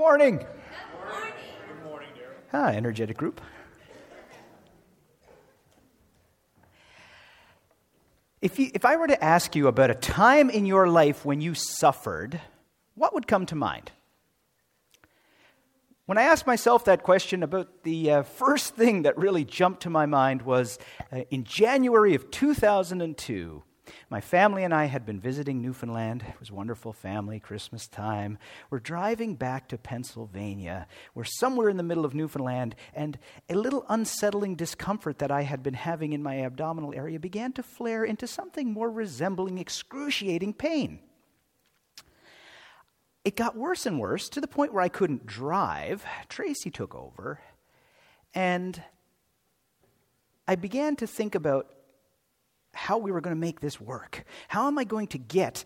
morning. Good morning. Good morning, Darren. Ah, energetic group. If, you, if I were to ask you about a time in your life when you suffered, what would come to mind? When I asked myself that question, about the uh, first thing that really jumped to my mind was uh, in January of 2002. My family and I had been visiting Newfoundland. It was wonderful family, Christmas time. We're driving back to Pennsylvania. We're somewhere in the middle of Newfoundland, and a little unsettling discomfort that I had been having in my abdominal area began to flare into something more resembling excruciating pain. It got worse and worse to the point where I couldn't drive. Tracy took over, and I began to think about how we were going to make this work. How am I going to get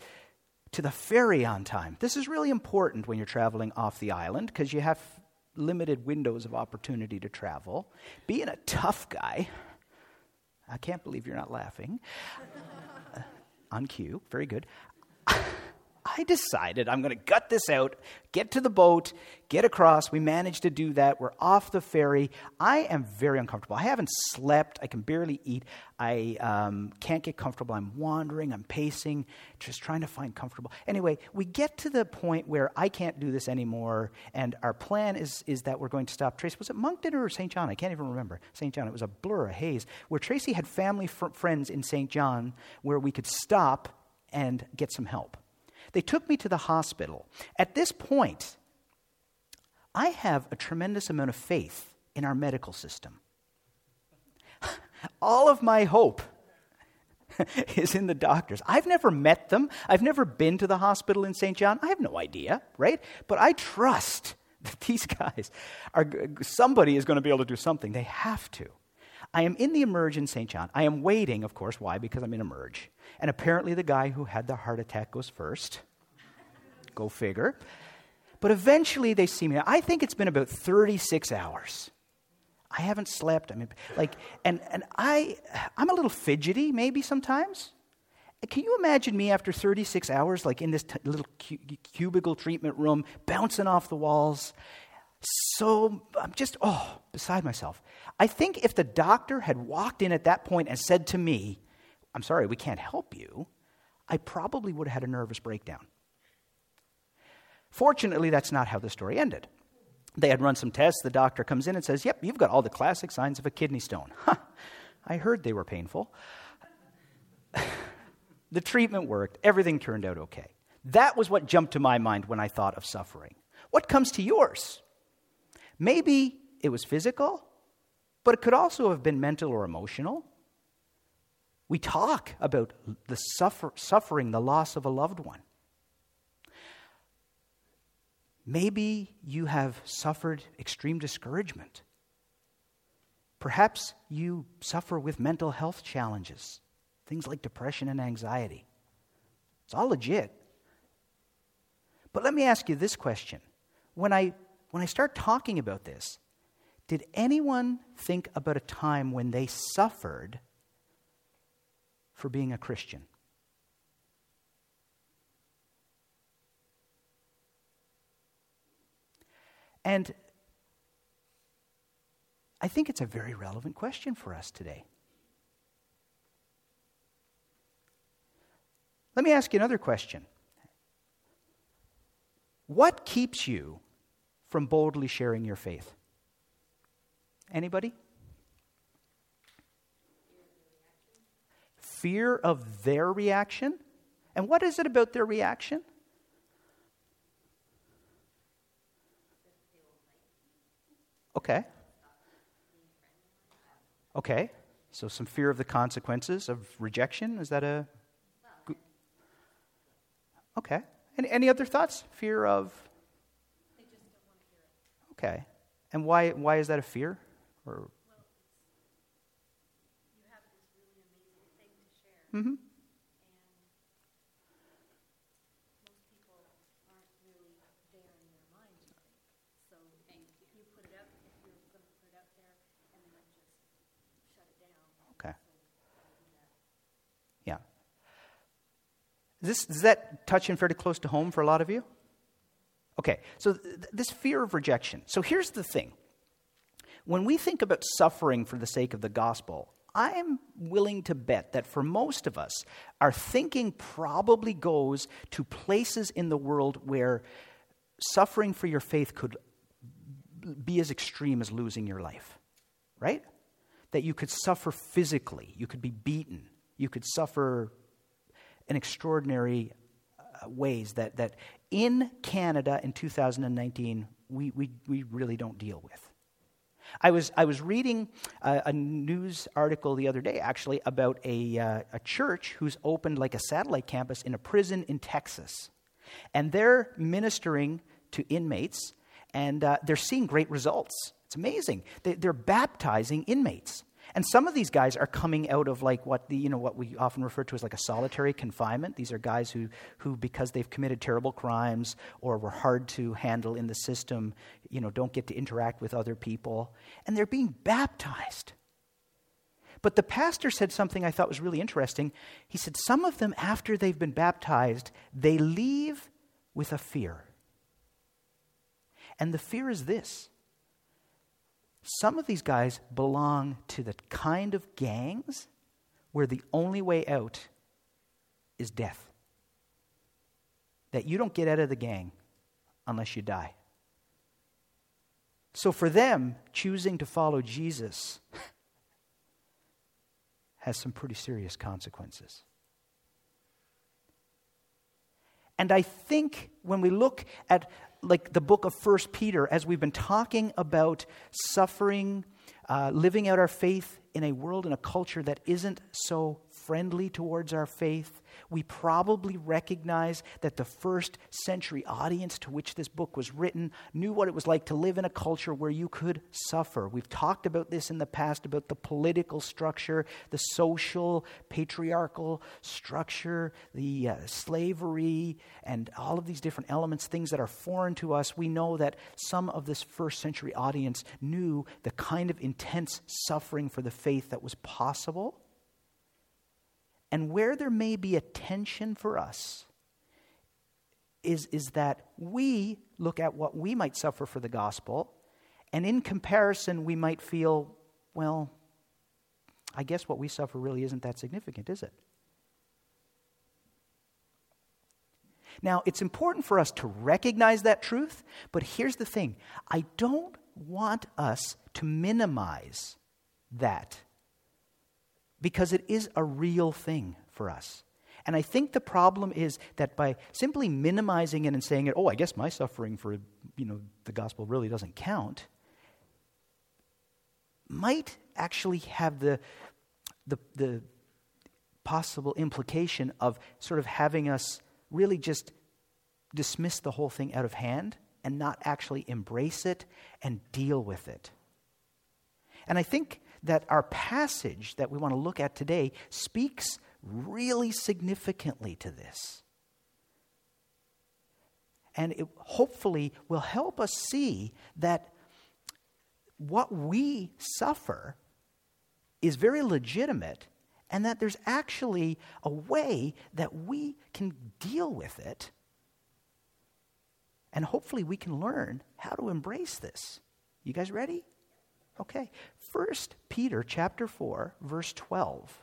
to the ferry on time? This is really important when you're traveling off the island because you have limited windows of opportunity to travel. Being a tough guy, I can't believe you're not laughing. uh, on cue, very good. I decided I'm going to gut this out, get to the boat, get across. We managed to do that. We're off the ferry. I am very uncomfortable. I haven't slept. I can barely eat. I um, can't get comfortable. I'm wandering. I'm pacing, just trying to find comfortable. Anyway, we get to the point where I can't do this anymore, and our plan is, is that we're going to stop. Tracy, was it Moncton or St. John? I can't even remember. St. John. It was a blur, a haze, where Tracy had family fr- friends in St. John where we could stop and get some help. They took me to the hospital. At this point, I have a tremendous amount of faith in our medical system. All of my hope is in the doctors. I've never met them. I've never been to the hospital in St. John. I have no idea, right? But I trust that these guys are somebody is going to be able to do something. They have to. I am in the emerge in St. John. I am waiting, of course. Why? Because I'm in emerge. And apparently the guy who had the heart attack goes first. Go figure. But eventually they see me. I think it's been about 36 hours. I haven't slept. I mean, like, and, and I, I'm a little fidgety maybe sometimes. Can you imagine me after 36 hours, like in this t- little cu- cubicle treatment room, bouncing off the walls? So I'm just, oh, beside myself. I think if the doctor had walked in at that point and said to me, I'm sorry, we can't help you, I probably would have had a nervous breakdown. Fortunately, that's not how the story ended. They had run some tests. The doctor comes in and says, Yep, you've got all the classic signs of a kidney stone. Huh, I heard they were painful. the treatment worked. Everything turned out okay. That was what jumped to my mind when I thought of suffering. What comes to yours? Maybe it was physical, but it could also have been mental or emotional. We talk about the suffer, suffering, the loss of a loved one. Maybe you have suffered extreme discouragement. Perhaps you suffer with mental health challenges, things like depression and anxiety. It's all legit. But let me ask you this question. When I, when I start talking about this, did anyone think about a time when they suffered for being a Christian? And I think it's a very relevant question for us today. Let me ask you another question. What keeps you from boldly sharing your faith? Anybody? Fear of their reaction? And what is it about their reaction? Okay. Okay. So some fear of the consequences of rejection. Is that a. Okay. Any, any other thoughts? Fear of. Okay. And why, why is that a fear? Or. Mm-hmm. This, does is that touch in fairly close to home for a lot of you? Okay, so th- this fear of rejection. So here's the thing when we think about suffering for the sake of the gospel, I am willing to bet that for most of us, our thinking probably goes to places in the world where suffering for your faith could be as extreme as losing your life, right? That you could suffer physically, you could be beaten, you could suffer an extraordinary ways that, that in Canada in 2019 we, we, we really don't deal with. I was, I was reading a, a news article the other day, actually, about a, uh, a church who's opened like a satellite campus in a prison in Texas. And they're ministering to inmates, and uh, they're seeing great results. It's amazing. They, they're baptizing inmates. And some of these guys are coming out of like what the, you know what we often refer to as like a solitary confinement. These are guys who who because they've committed terrible crimes or were hard to handle in the system, you know, don't get to interact with other people, and they're being baptized. But the pastor said something I thought was really interesting. He said some of them after they've been baptized, they leave with a fear. And the fear is this some of these guys belong to the kind of gangs where the only way out is death. That you don't get out of the gang unless you die. So for them, choosing to follow Jesus has some pretty serious consequences. And I think when we look at like the book of First Peter, as we've been talking about suffering, uh, living out our faith in a world and a culture that isn't so friendly towards our faith, we probably recognize that the first century audience to which this book was written knew what it was like to live in a culture where you could suffer. We've talked about this in the past about the political structure, the social, patriarchal structure, the uh, slavery, and all of these different elements, things that are foreign to us. We know that some of this first century audience knew the kind of intense suffering for the faith that was possible and where there may be a tension for us is, is that we look at what we might suffer for the gospel, and in comparison, we might feel, well, I guess what we suffer really isn't that significant, is it? Now, it's important for us to recognize that truth, but here's the thing I don't want us to minimize that because it is a real thing for us. And I think the problem is that by simply minimizing it and saying it, oh, I guess my suffering for you know the gospel really doesn't count, might actually have the the, the possible implication of sort of having us really just dismiss the whole thing out of hand and not actually embrace it and deal with it. And I think that our passage that we want to look at today speaks really significantly to this. And it hopefully will help us see that what we suffer is very legitimate and that there's actually a way that we can deal with it. And hopefully we can learn how to embrace this. You guys ready? Okay. First Peter chapter 4 verse 12.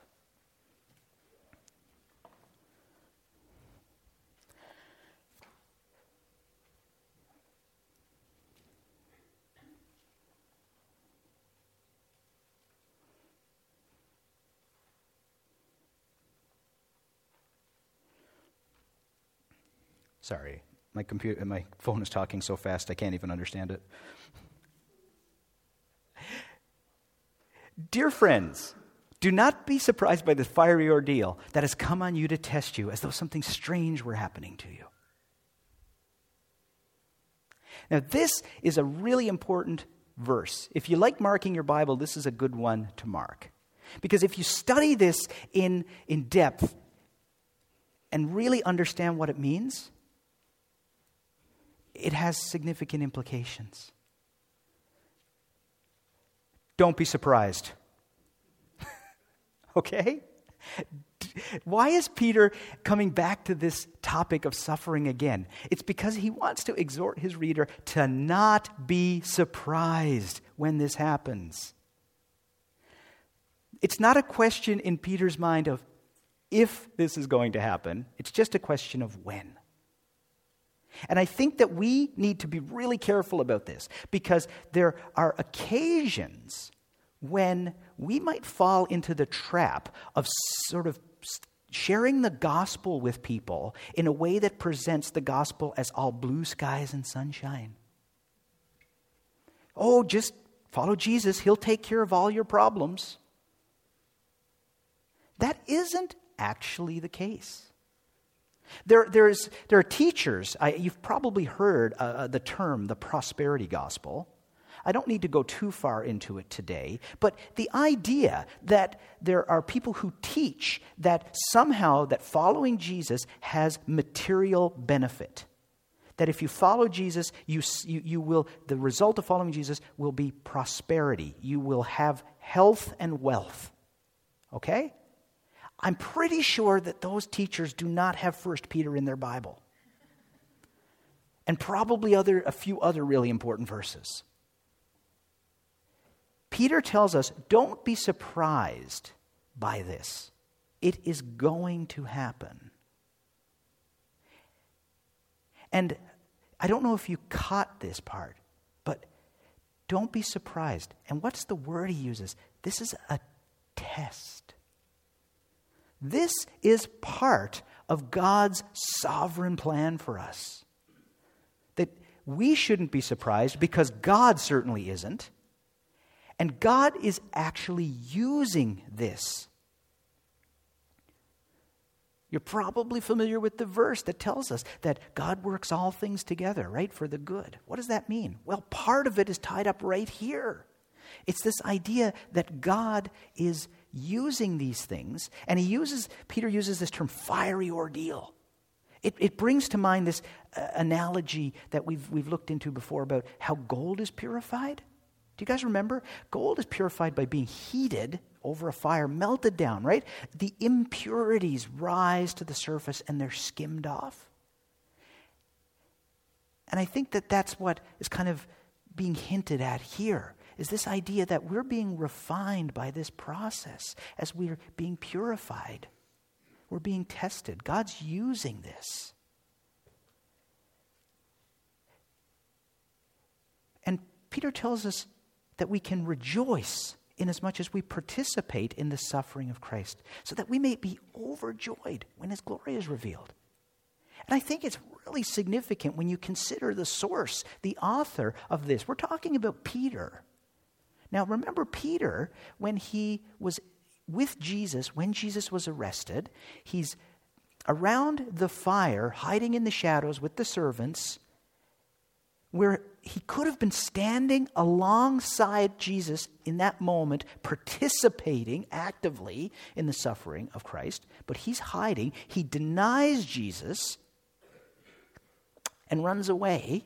Sorry, my computer, my phone is talking so fast I can't even understand it. Dear friends, do not be surprised by the fiery ordeal that has come on you to test you as though something strange were happening to you. Now, this is a really important verse. If you like marking your Bible, this is a good one to mark. Because if you study this in, in depth and really understand what it means, it has significant implications. Don't be surprised. okay? Why is Peter coming back to this topic of suffering again? It's because he wants to exhort his reader to not be surprised when this happens. It's not a question in Peter's mind of if this is going to happen, it's just a question of when. And I think that we need to be really careful about this because there are occasions when we might fall into the trap of sort of sharing the gospel with people in a way that presents the gospel as all blue skies and sunshine. Oh, just follow Jesus, he'll take care of all your problems. That isn't actually the case. There, there's, there are teachers, I, you've probably heard uh, uh, the term the prosperity gospel. I don't need to go too far into it today, but the idea that there are people who teach that somehow that following Jesus has material benefit. That if you follow Jesus, you, you, you will, the result of following Jesus will be prosperity. You will have health and wealth. Okay? I'm pretty sure that those teachers do not have First Peter in their Bible. And probably other, a few other really important verses. Peter tells us don't be surprised by this. It is going to happen. And I don't know if you caught this part, but don't be surprised. And what's the word he uses? This is a test. This is part of God's sovereign plan for us. That we shouldn't be surprised because God certainly isn't. And God is actually using this. You're probably familiar with the verse that tells us that God works all things together, right, for the good. What does that mean? Well, part of it is tied up right here. It's this idea that God is using these things, and he uses, Peter uses this term fiery ordeal. It, it brings to mind this uh, analogy that we've, we've looked into before about how gold is purified. Do you guys remember? Gold is purified by being heated over a fire, melted down, right? The impurities rise to the surface and they're skimmed off. And I think that that's what is kind of being hinted at here is this idea that we're being refined by this process as we're being purified. We're being tested. God's using this. And Peter tells us that we can rejoice inasmuch as we participate in the suffering of Christ, so that we may be overjoyed when his glory is revealed. And I think it's really significant when you consider the source, the author of this. We're talking about Peter. Now, remember Peter, when he was with Jesus, when Jesus was arrested, he's around the fire, hiding in the shadows with the servants, where he could have been standing alongside Jesus in that moment, participating actively in the suffering of Christ, but he's hiding. He denies Jesus and runs away.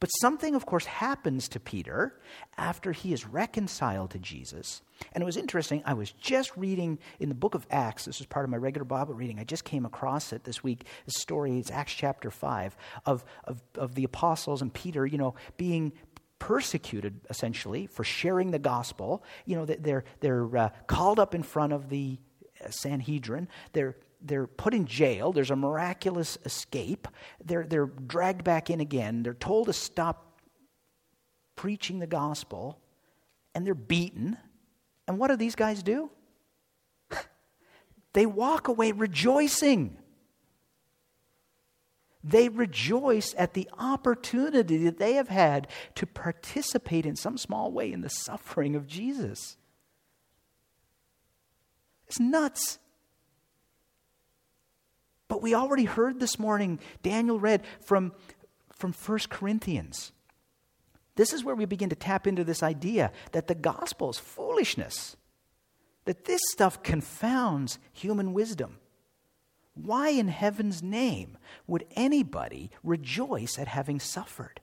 But something, of course, happens to Peter after he is reconciled to Jesus. And it was interesting. I was just reading in the book of Acts. This was part of my regular Bible reading. I just came across it this week. The story is Acts chapter 5 of, of, of the apostles and Peter, you know, being persecuted essentially for sharing the gospel. You know, they're, they're uh, called up in front of the Sanhedrin. They're they're put in jail. There's a miraculous escape. They're, they're dragged back in again. They're told to stop preaching the gospel, and they're beaten. And what do these guys do? they walk away rejoicing. They rejoice at the opportunity that they have had to participate in some small way in the suffering of Jesus. It's nuts. But we already heard this morning, Daniel read from, from 1 Corinthians. This is where we begin to tap into this idea that the gospel is foolishness, that this stuff confounds human wisdom. Why in heaven's name would anybody rejoice at having suffered?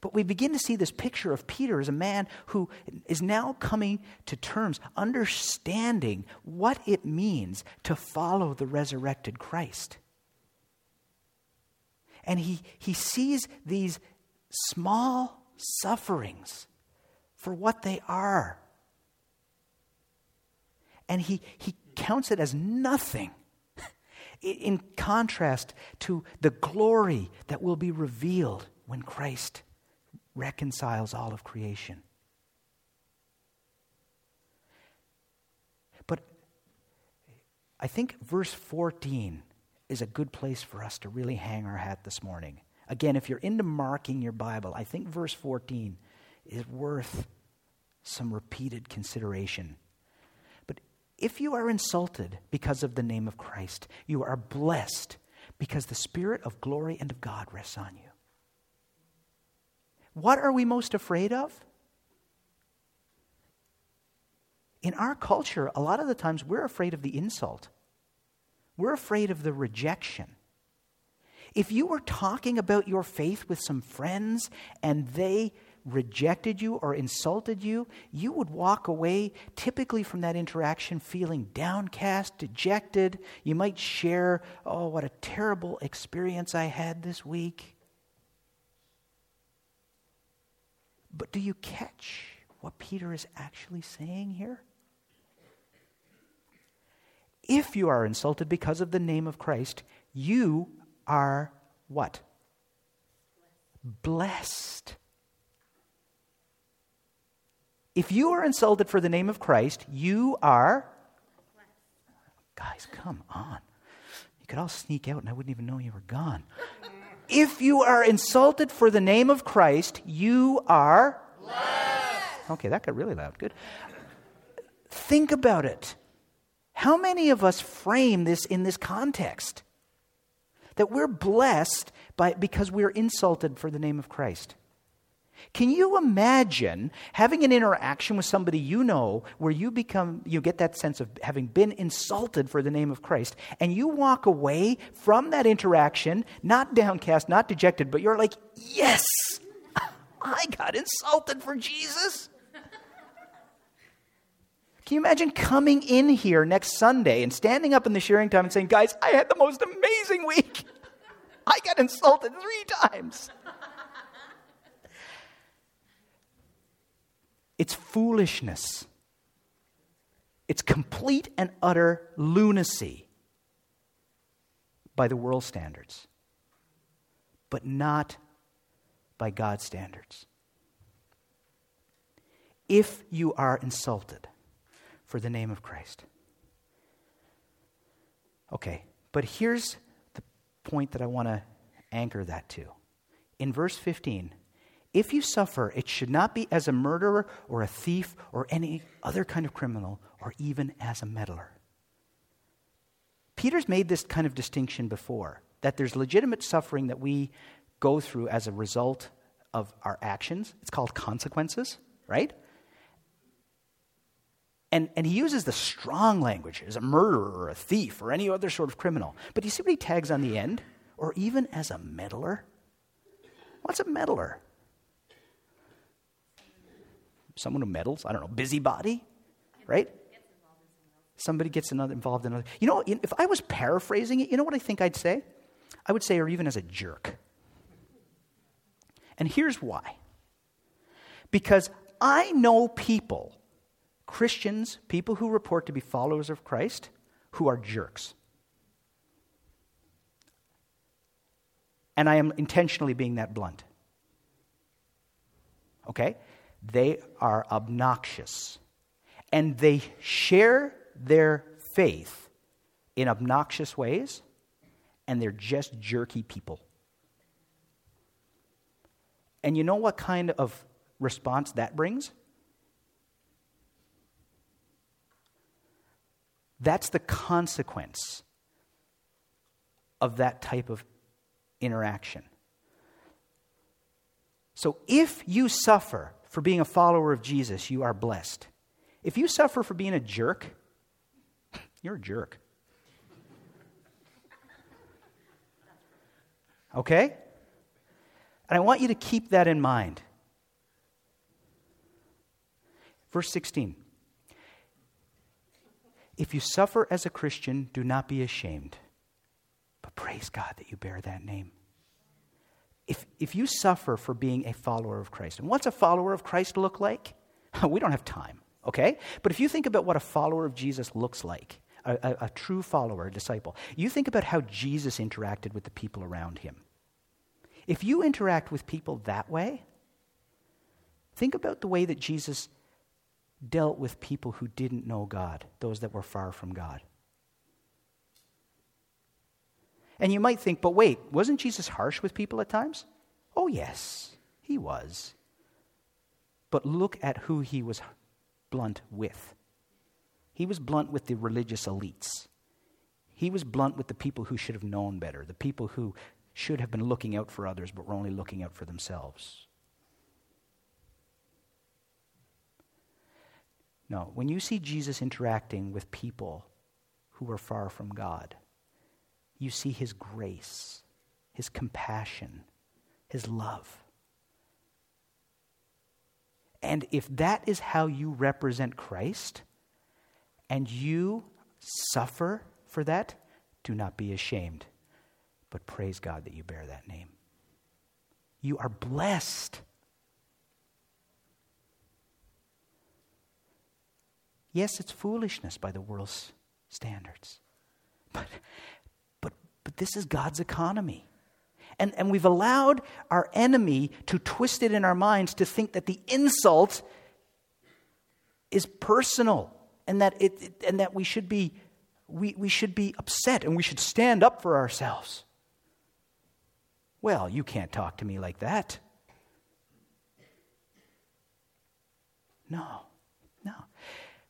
But we begin to see this picture of Peter as a man who is now coming to terms, understanding what it means to follow the resurrected Christ. And he, he sees these small sufferings for what they are. And he, he counts it as nothing in contrast to the glory that will be revealed when Christ reconciles all of creation. But I think verse 14 is a good place for us to really hang our hat this morning. Again, if you're into marking your Bible, I think verse 14 is worth some repeated consideration. But if you are insulted because of the name of Christ, you are blessed because the Spirit of glory and of God rests on you. What are we most afraid of? In our culture, a lot of the times we're afraid of the insult. We're afraid of the rejection. If you were talking about your faith with some friends and they rejected you or insulted you, you would walk away typically from that interaction feeling downcast, dejected. You might share, oh, what a terrible experience I had this week. But do you catch what Peter is actually saying here? If you are insulted because of the name of Christ, you are what? Blessed. If you are insulted for the name of Christ, you are. Guys, come on. You could all sneak out and I wouldn't even know you were gone. If you are insulted for the name of Christ, you are. Blessed. Okay, that got really loud. Good. Think about it. How many of us frame this in this context? That we're blessed by, because we're insulted for the name of Christ. Can you imagine having an interaction with somebody you know where you become you get that sense of having been insulted for the name of Christ and you walk away from that interaction not downcast, not dejected, but you're like, "Yes! I got insulted for Jesus." Can you imagine coming in here next Sunday and standing up in the sharing time and saying, Guys, I had the most amazing week. I got insulted three times. It's foolishness. It's complete and utter lunacy by the world standards, but not by God's standards. If you are insulted, for the name of Christ. Okay, but here's the point that I want to anchor that to. In verse 15, if you suffer, it should not be as a murderer or a thief or any other kind of criminal or even as a meddler. Peter's made this kind of distinction before that there's legitimate suffering that we go through as a result of our actions. It's called consequences, right? And, and he uses the strong language as a murderer or a thief or any other sort of criminal. But do you see what he tags on the end? Or even as a meddler? What's a meddler? Someone who meddles? I don't know, busybody, right? Somebody gets another involved in another. You know, if I was paraphrasing it, you know what I think I'd say? I would say, or even as a jerk. And here's why. Because I know people Christians, people who report to be followers of Christ, who are jerks. And I am intentionally being that blunt. Okay? They are obnoxious. And they share their faith in obnoxious ways, and they're just jerky people. And you know what kind of response that brings? That's the consequence of that type of interaction. So if you suffer for being a follower of Jesus, you are blessed. If you suffer for being a jerk, you're a jerk. Okay? And I want you to keep that in mind. Verse 16 If you suffer as a Christian, do not be ashamed, but praise God that you bear that name. If, if you suffer for being a follower of Christ, and what's a follower of Christ look like? we don't have time, okay? But if you think about what a follower of Jesus looks like, a, a, a true follower, a disciple, you think about how Jesus interacted with the people around him. If you interact with people that way, think about the way that Jesus dealt with people who didn't know God, those that were far from God. And you might think, but wait, wasn't Jesus harsh with people at times? Oh, yes, he was. But look at who he was blunt with. He was blunt with the religious elites. He was blunt with the people who should have known better, the people who should have been looking out for others but were only looking out for themselves. No, when you see Jesus interacting with people who are far from God, you see his grace, his compassion, his love. And if that is how you represent Christ, and you suffer for that, do not be ashamed, but praise God that you bear that name. You are blessed. Yes, it's foolishness by the world's standards. But, but this is God's economy. And, and we've allowed our enemy to twist it in our minds to think that the insult is personal and that, it, it, and that we, should be, we, we should be upset and we should stand up for ourselves. Well, you can't talk to me like that. No, no.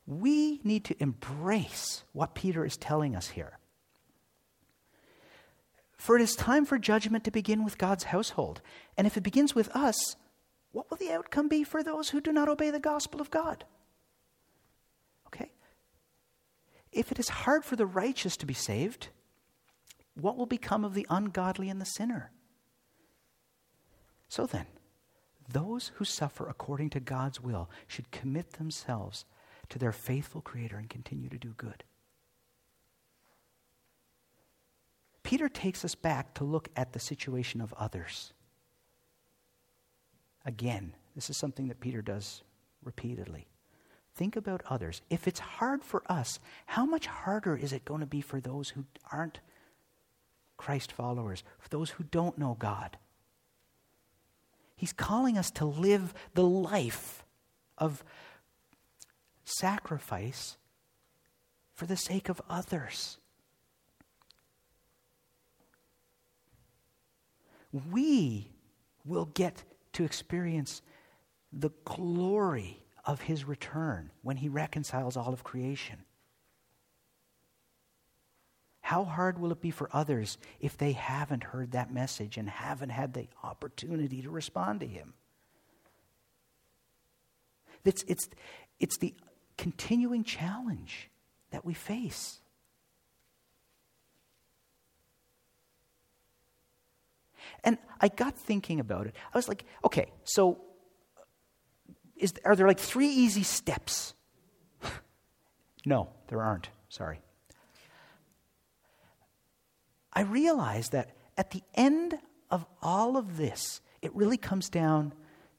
We need to embrace what Peter is telling us here. For it is time for judgment to begin with God's household. And if it begins with us, what will the outcome be for those who do not obey the gospel of God? Okay? If it is hard for the righteous to be saved, what will become of the ungodly and the sinner? So then, those who suffer according to God's will should commit themselves to their faithful Creator and continue to do good. Peter takes us back to look at the situation of others. Again, this is something that Peter does repeatedly. Think about others. If it's hard for us, how much harder is it going to be for those who aren't Christ followers, for those who don't know God? He's calling us to live the life of sacrifice for the sake of others. We will get to experience the glory of his return when he reconciles all of creation. How hard will it be for others if they haven't heard that message and haven't had the opportunity to respond to him? It's, it's, it's the continuing challenge that we face. And I got thinking about it. I was like, okay, so is, are there like three easy steps? no, there aren't. Sorry. I realized that at the end of all of this, it really comes down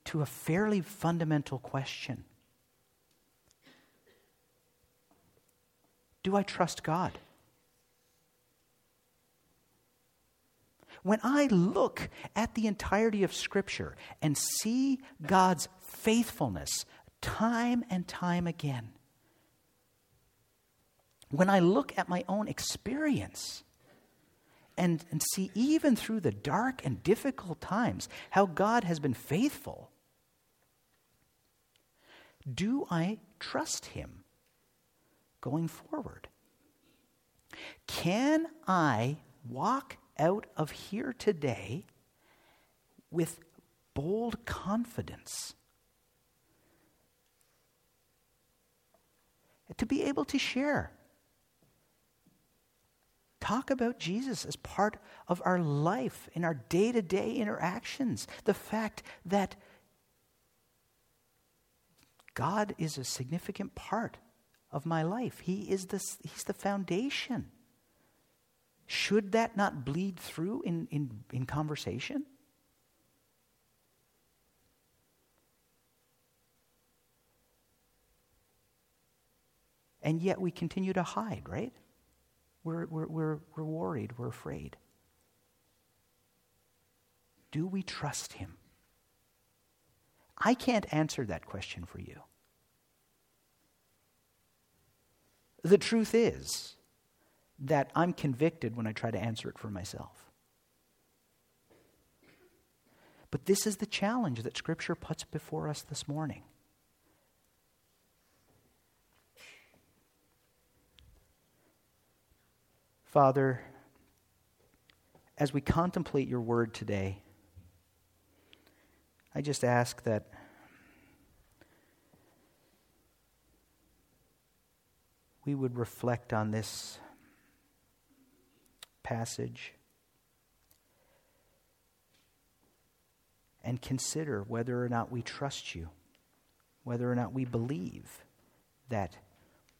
to a fairly fundamental question Do I trust God? When I look at the entirety of Scripture and see God's faithfulness time and time again, when I look at my own experience and, and see, even through the dark and difficult times, how God has been faithful, do I trust Him going forward? Can I walk out of here today with bold confidence. To be able to share talk about Jesus as part of our life in our day to day interactions. The fact that God is a significant part of my life, He is the, He's the foundation. Should that not bleed through in, in, in conversation? And yet we continue to hide, right? We're, we're, we're, we're worried, we're afraid. Do we trust Him? I can't answer that question for you. The truth is that I'm convicted when I try to answer it for myself. But this is the challenge that Scripture puts before us this morning. Father, as we contemplate your word today, I just ask that we would reflect on this passage and consider whether or not we trust you, whether or not we believe that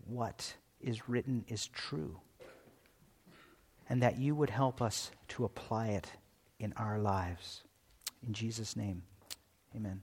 what is written is true and that you would help us to apply it in our lives. In Jesus' name, amen.